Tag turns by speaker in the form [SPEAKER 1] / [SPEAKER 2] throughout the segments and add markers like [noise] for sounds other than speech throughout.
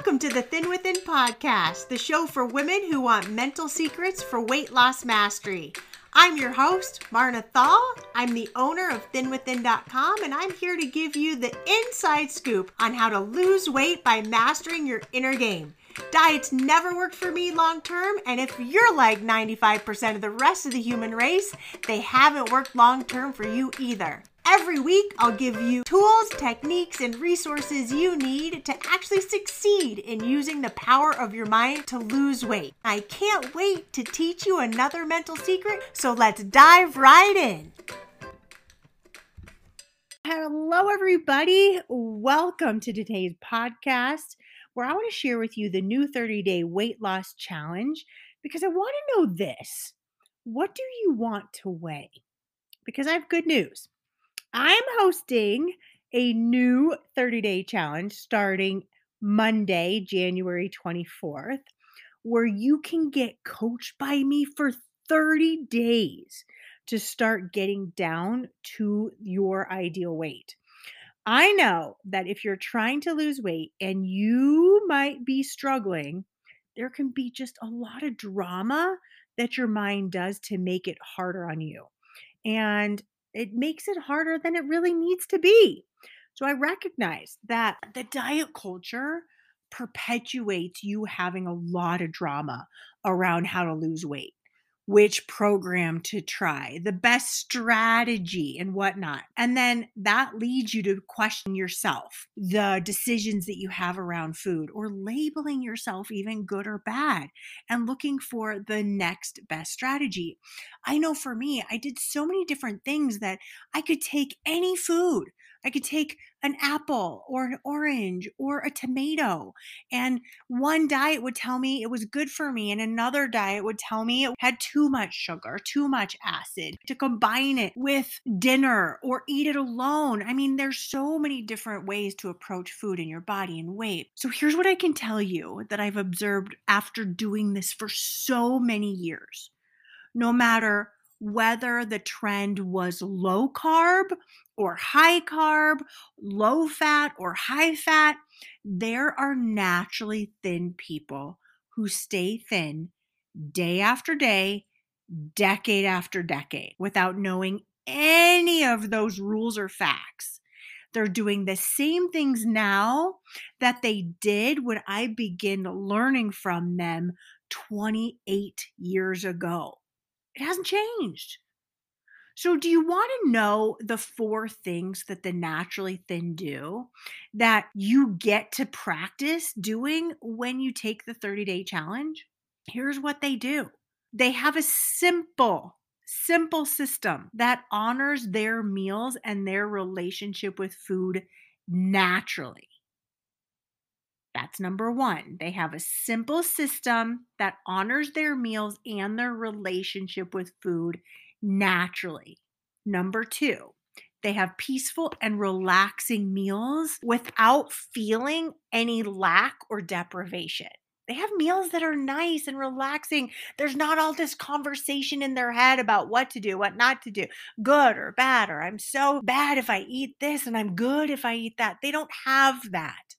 [SPEAKER 1] Welcome to the Thin Within podcast, the show for women who want mental secrets for weight loss mastery. I'm your host, Marna Thall. I'm the owner of thinwithin.com, and I'm here to give you the inside scoop on how to lose weight by mastering your inner game. Diets never worked for me long term, and if you're like 95% of the rest of the human race, they haven't worked long term for you either. Every week, I'll give you tools, techniques, and resources you need to actually succeed in using the power of your mind to lose weight. I can't wait to teach you another mental secret, so let's dive right in. Hello, everybody. Welcome to today's podcast where I want to share with you the new 30 day weight loss challenge because I want to know this. What do you want to weigh? Because I have good news. I'm hosting a new 30 day challenge starting Monday, January 24th, where you can get coached by me for 30 days to start getting down to your ideal weight. I know that if you're trying to lose weight and you might be struggling, there can be just a lot of drama that your mind does to make it harder on you. And it makes it harder than it really needs to be. So I recognize that the diet culture perpetuates you having a lot of drama around how to lose weight which program to try, the best strategy, and whatnot. And then that leads you to question yourself, the decisions that you have around food, or labeling yourself even good or bad, and looking for the next best strategy. I know for me, I did so many different things that I could take any food I could take an apple or an orange or a tomato. And one diet would tell me it was good for me, and another diet would tell me it had too much sugar, too much acid. To combine it with dinner or eat it alone. I mean, there's so many different ways to approach food in your body and weight. So here's what I can tell you that I've observed after doing this for so many years. No matter whether the trend was low carb or high carb, low fat or high fat, there are naturally thin people who stay thin day after day, decade after decade without knowing any of those rules or facts. They're doing the same things now that they did when I began learning from them 28 years ago. It hasn't changed. So, do you want to know the four things that the naturally thin do that you get to practice doing when you take the 30 day challenge? Here's what they do they have a simple, simple system that honors their meals and their relationship with food naturally. That's number one. They have a simple system that honors their meals and their relationship with food naturally. Number two, they have peaceful and relaxing meals without feeling any lack or deprivation. They have meals that are nice and relaxing. There's not all this conversation in their head about what to do, what not to do, good or bad, or I'm so bad if I eat this and I'm good if I eat that. They don't have that.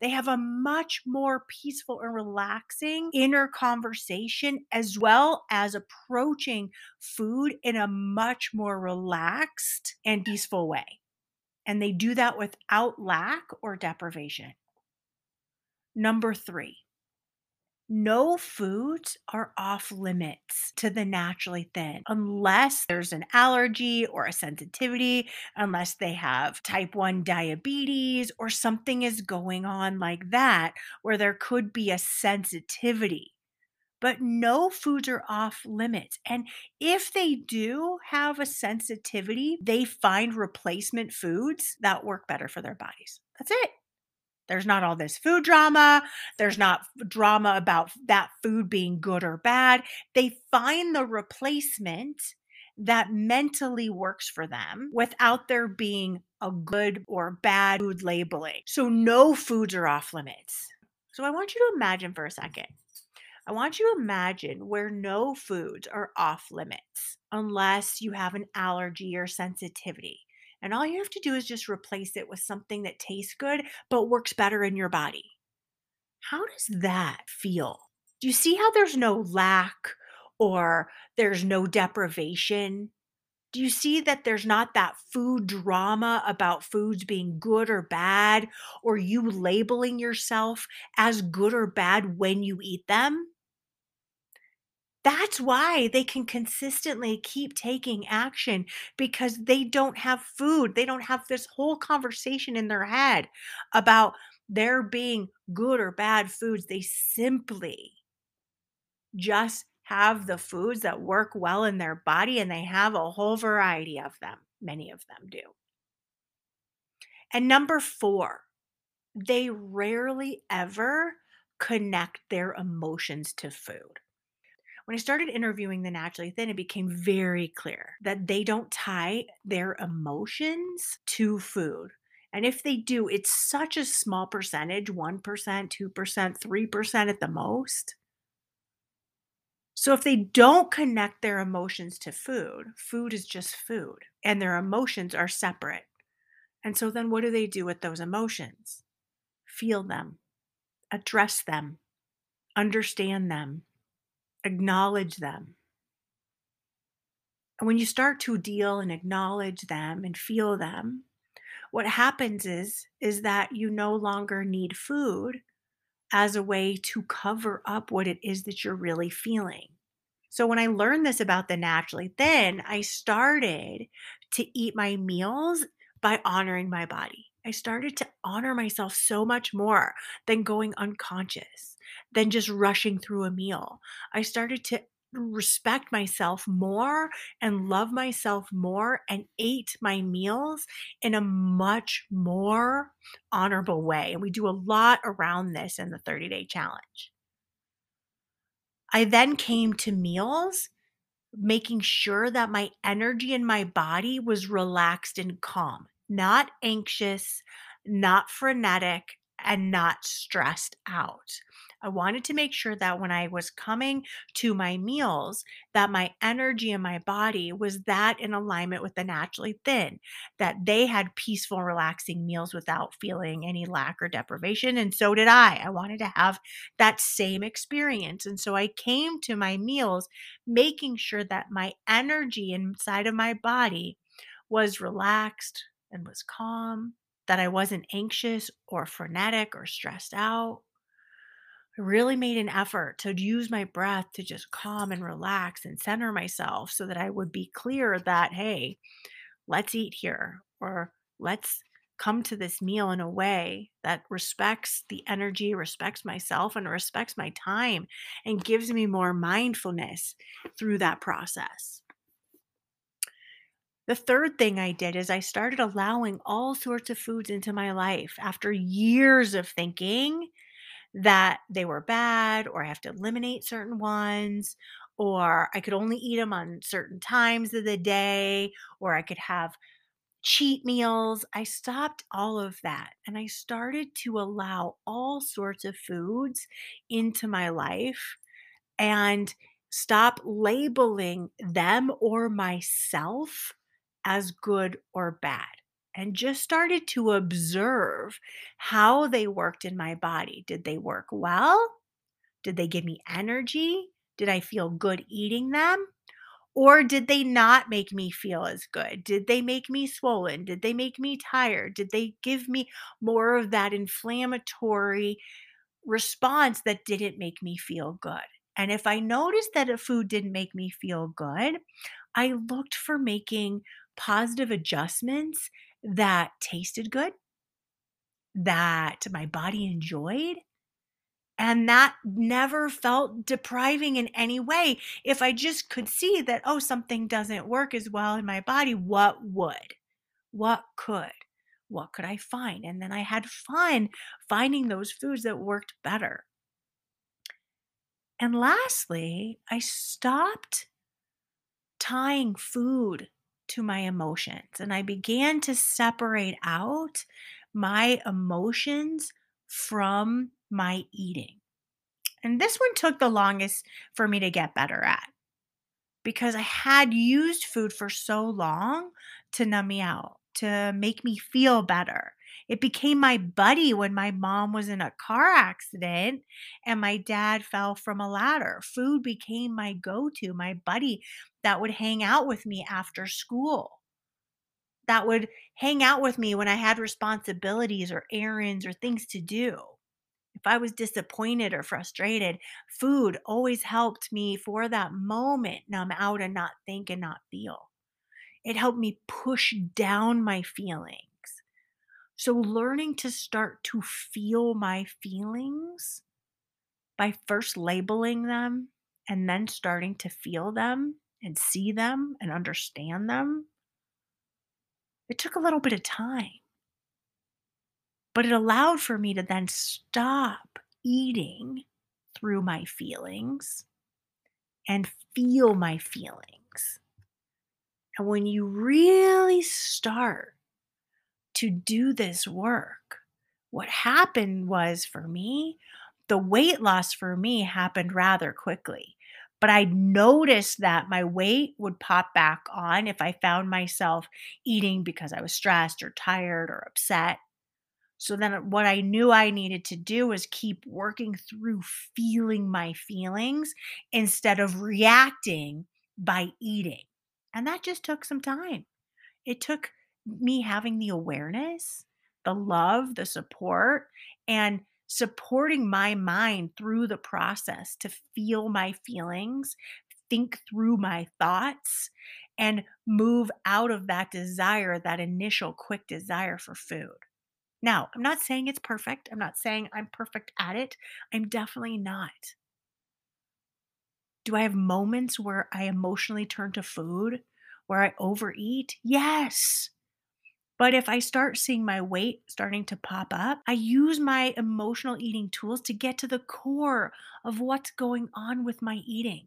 [SPEAKER 1] They have a much more peaceful and relaxing inner conversation, as well as approaching food in a much more relaxed and peaceful way. And they do that without lack or deprivation. Number three, no foods are off limits to the naturally thin unless there's an allergy or a sensitivity, unless they have type 1 diabetes or something is going on like that where there could be a sensitivity. But no foods are off limits. And if they do have a sensitivity, they find replacement foods that work better for their bodies. That's it. There's not all this food drama. There's not drama about that food being good or bad. They find the replacement that mentally works for them without there being a good or bad food labeling. So, no foods are off limits. So, I want you to imagine for a second. I want you to imagine where no foods are off limits unless you have an allergy or sensitivity. And all you have to do is just replace it with something that tastes good but works better in your body. How does that feel? Do you see how there's no lack or there's no deprivation? Do you see that there's not that food drama about foods being good or bad, or you labeling yourself as good or bad when you eat them? That's why they can consistently keep taking action because they don't have food. They don't have this whole conversation in their head about there being good or bad foods. They simply just have the foods that work well in their body, and they have a whole variety of them. Many of them do. And number four, they rarely ever connect their emotions to food. When I started interviewing the naturally thin, it became very clear that they don't tie their emotions to food. And if they do, it's such a small percentage 1%, 2%, 3% at the most. So if they don't connect their emotions to food, food is just food and their emotions are separate. And so then what do they do with those emotions? Feel them, address them, understand them, acknowledge them. And when you start to deal and acknowledge them and feel them, what happens is is that you no longer need food as a way to cover up what it is that you're really feeling. So when I learned this about the naturally thin, I started to eat my meals by honoring my body. I started to honor myself so much more than going unconscious, than just rushing through a meal. I started to respect myself more and love myself more and ate my meals in a much more honorable way. And we do a lot around this in the 30 day challenge. I then came to meals making sure that my energy in my body was relaxed and calm, not anxious, not frenetic, and not stressed out. I wanted to make sure that when I was coming to my meals, that my energy in my body was that in alignment with the naturally thin, that they had peaceful, relaxing meals without feeling any lack or deprivation. And so did I. I wanted to have that same experience. And so I came to my meals making sure that my energy inside of my body was relaxed and was calm, that I wasn't anxious or frenetic or stressed out. I really made an effort to use my breath to just calm and relax and center myself so that I would be clear that, hey, let's eat here or let's come to this meal in a way that respects the energy, respects myself, and respects my time and gives me more mindfulness through that process. The third thing I did is I started allowing all sorts of foods into my life after years of thinking that they were bad or I have to eliminate certain ones or I could only eat them on certain times of the day or I could have cheat meals. I stopped all of that and I started to allow all sorts of foods into my life and stop labeling them or myself as good or bad and just started to observe how they worked in my body. Did they work well? Did they give me energy? Did I feel good eating them? Or did they not make me feel as good? Did they make me swollen? Did they make me tired? Did they give me more of that inflammatory response that didn't make me feel good? And if I noticed that a food didn't make me feel good, I looked for making positive adjustments that tasted good, that my body enjoyed, and that never felt depriving in any way. If I just could see that, oh, something doesn't work as well in my body, what would? What could? What could I find? And then I had fun finding those foods that worked better. And lastly, I stopped tying food to my emotions and I began to separate out my emotions from my eating. And this one took the longest for me to get better at because I had used food for so long to numb me out, to make me feel better. It became my buddy when my mom was in a car accident and my dad fell from a ladder. Food became my go to, my buddy that would hang out with me after school, that would hang out with me when I had responsibilities or errands or things to do. If I was disappointed or frustrated, food always helped me for that moment numb out and not think and not feel. It helped me push down my feelings. So, learning to start to feel my feelings by first labeling them and then starting to feel them and see them and understand them, it took a little bit of time. But it allowed for me to then stop eating through my feelings and feel my feelings. And when you really start to do this work, what happened was for me, the weight loss for me happened rather quickly. But I noticed that my weight would pop back on if I found myself eating because I was stressed or tired or upset. So then what I knew I needed to do was keep working through feeling my feelings instead of reacting by eating. And that just took some time. It took me having the awareness, the love, the support, and supporting my mind through the process to feel my feelings, think through my thoughts, and move out of that desire, that initial quick desire for food. Now, I'm not saying it's perfect. I'm not saying I'm perfect at it. I'm definitely not. Do I have moments where I emotionally turn to food, where I overeat? Yes. But if I start seeing my weight starting to pop up, I use my emotional eating tools to get to the core of what's going on with my eating.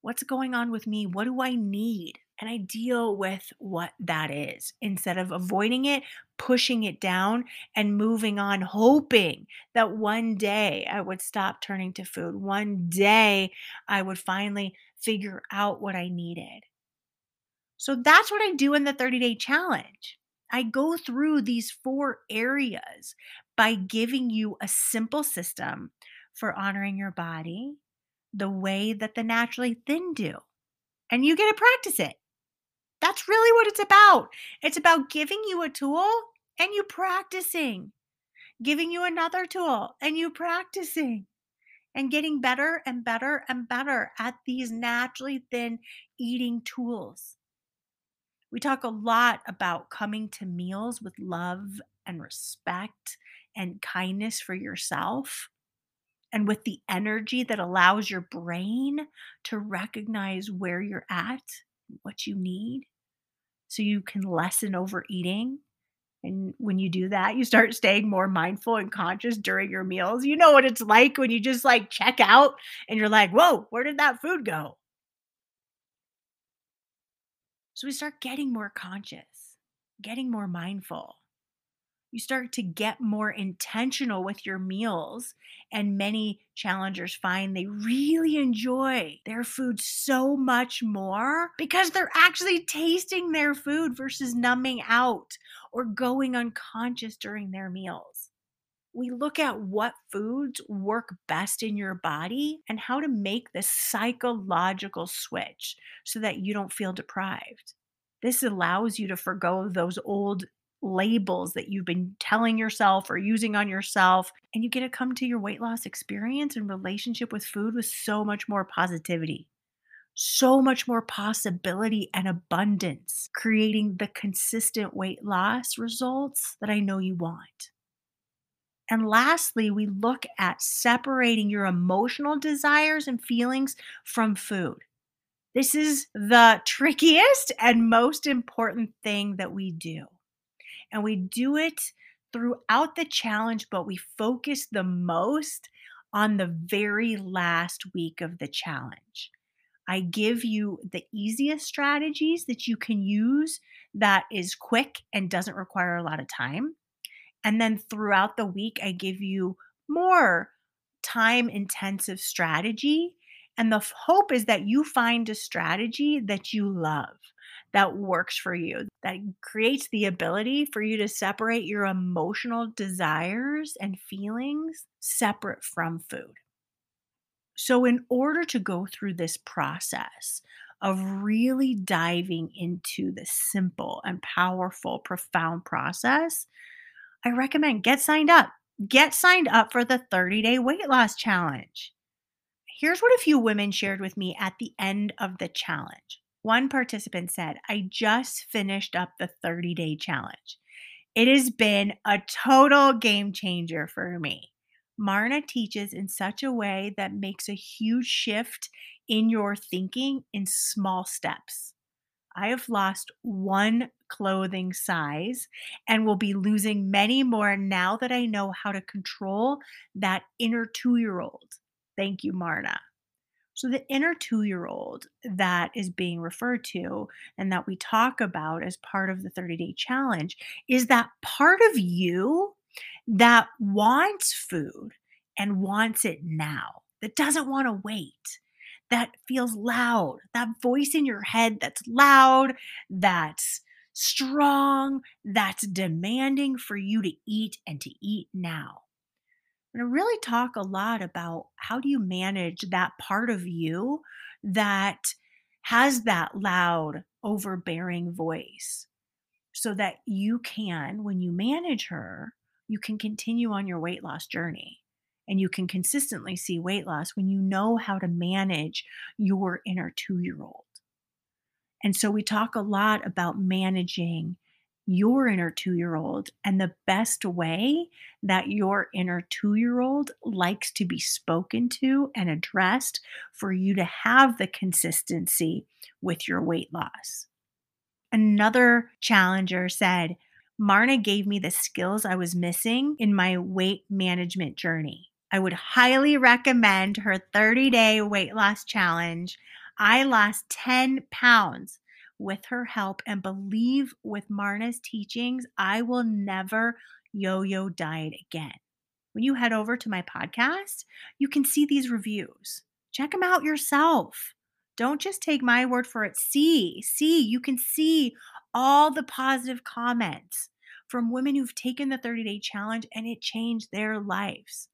[SPEAKER 1] What's going on with me? What do I need? And I deal with what that is instead of avoiding it, pushing it down, and moving on, hoping that one day I would stop turning to food. One day I would finally figure out what I needed. So that's what I do in the 30 day challenge. I go through these four areas by giving you a simple system for honoring your body the way that the naturally thin do. And you get to practice it. That's really what it's about. It's about giving you a tool and you practicing, giving you another tool and you practicing, and getting better and better and better at these naturally thin eating tools. We talk a lot about coming to meals with love and respect and kindness for yourself and with the energy that allows your brain to recognize where you're at, what you need, so you can lessen overeating. And when you do that, you start staying more mindful and conscious during your meals. You know what it's like when you just like check out and you're like, whoa, where did that food go? So we start getting more conscious, getting more mindful you start to get more intentional with your meals. And many challengers find they really enjoy their food so much more because they're actually tasting their food versus numbing out or going unconscious during their meals. We look at what foods work best in your body and how to make the psychological switch so that you don't feel deprived. This allows you to forego those old labels that you've been telling yourself or using on yourself. And you get to come to your weight loss experience and relationship with food with so much more positivity, so much more possibility and abundance, creating the consistent weight loss results that I know you want. And lastly, we look at separating your emotional desires and feelings from food. This is the [laughs] trickiest and most important thing that we do and we do it throughout the challenge, but we focus the most on the very last week of the challenge. I give you the easiest strategies that you can use that is quick and doesn't require a lot of time. And then throughout the week, I give you more time intensive strategy. And the hope is that you find a strategy that you love, that works for you, that creates the ability for you to separate your emotional desires and feelings separate from food. So, in order to go through this process of really diving into the simple and powerful, profound process, I recommend get signed up. Get signed up for the 30 day weight loss challenge. Here's what a few women shared with me at the end of the challenge. One participant said, I just finished up the 30 day challenge. It has been a total game changer for me. Marna teaches in such a way that makes a huge shift in your thinking in small steps. I have lost one clothing size and will be losing many more now that I know how to control that inner two year old. Thank you, Marna. So, the inner two year old that is being referred to and that we talk about as part of the 30 day challenge is that part of you that wants food and wants it now, that doesn't want to wait, that feels loud, that voice in your head that's loud, that's strong, that's demanding for you to eat and to eat now. And I really talk a lot about how do you manage that part of you that has that loud, overbearing voice so that you can, when you manage her, you can continue on your weight loss journey and you can consistently see weight loss when you know how to manage your inner two year old. And so we talk a lot about managing your inner two year old and the best way that your inner two year old likes to be spoken to and addressed for you to have the consistency with your weight loss. Another challenger said, Marna gave me the skills I was missing in my weight management journey. I would highly recommend her 30 day weight loss challenge. I lost 10 pounds with her help and believe with Marna's teachings, I will never yo yo diet again. When you head over to my podcast, you can see these reviews. Check them out yourself. Don't just take my word for it. See, see, you can see all the positive comments from women who've taken the 30 day challenge and it changed their lives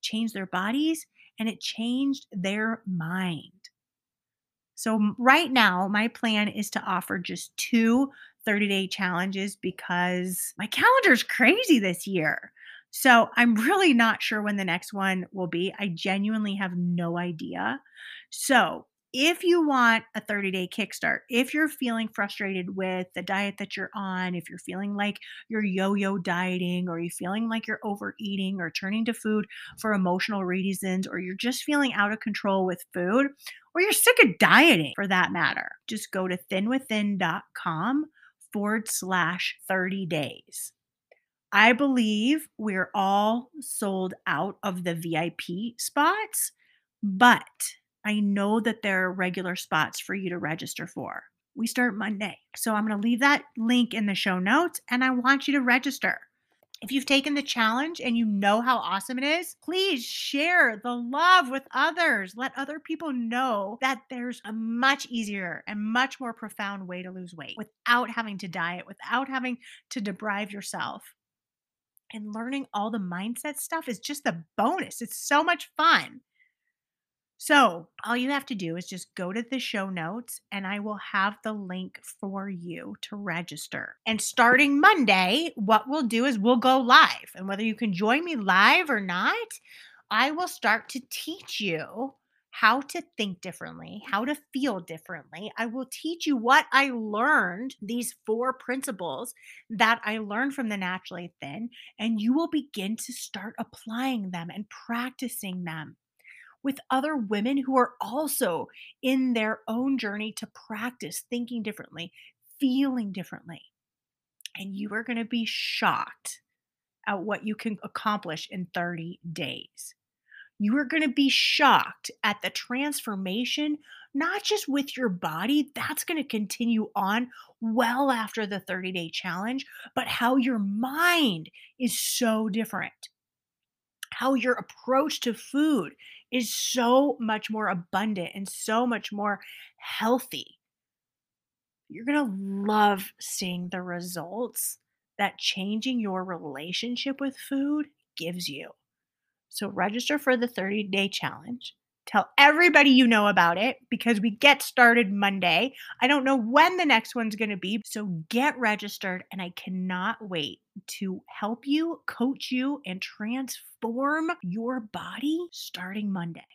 [SPEAKER 1] changed their bodies, and it changed their mind. So, right now, my plan is to offer just two 30 day challenges because my calendar is crazy this year. So, I'm really not sure when the next one will be. I genuinely have no idea. So, if you want a 30 day kickstart, if you're feeling frustrated with the diet that you're on, if you're feeling like you're yo yo dieting, or you're feeling like you're overeating or turning to food for emotional reasons, or you're just feeling out of control with food, or you're sick of dieting for that matter, just go to thinwithin.com forward slash 30 days. I believe we're all sold out of the VIP spots, but I know that there are regular spots for you to register for. We start Monday. So I'm going to leave that link in the show notes and I want you to register. If you've taken the challenge and you know how awesome it is, please share the love with others. Let other people know that there's a much easier and much more profound way to lose weight without having to diet, without having to deprive yourself. And learning all the mindset stuff is just the bonus. It's so much fun. So, all you have to do is just go to the show notes and I will have the link for you to register. And starting Monday, what we'll do is we'll go live. And whether you can join me live or not, I will start to teach you how to think differently, how to feel differently. I will teach you what I learned, these four principles that I learned from the Naturally Thin, and you will begin to start applying them and practicing them with other women who are also in their own journey to practice thinking differently, feeling differently. And you are going to be shocked at what you can accomplish in 30 days. You are going to be shocked at the transformation, not just with your body, that's going to continue on well after the 30 day challenge, but how your mind is so different. How your approach to food is so much more abundant and so much more healthy. You're going to love seeing the results that changing your relationship with food gives you. So, register for the 30 day challenge. Tell everybody you know about it because we get started Monday. I don't know when the next one's going to be. So get registered, and I cannot wait to help you, coach you, and transform your body starting Monday.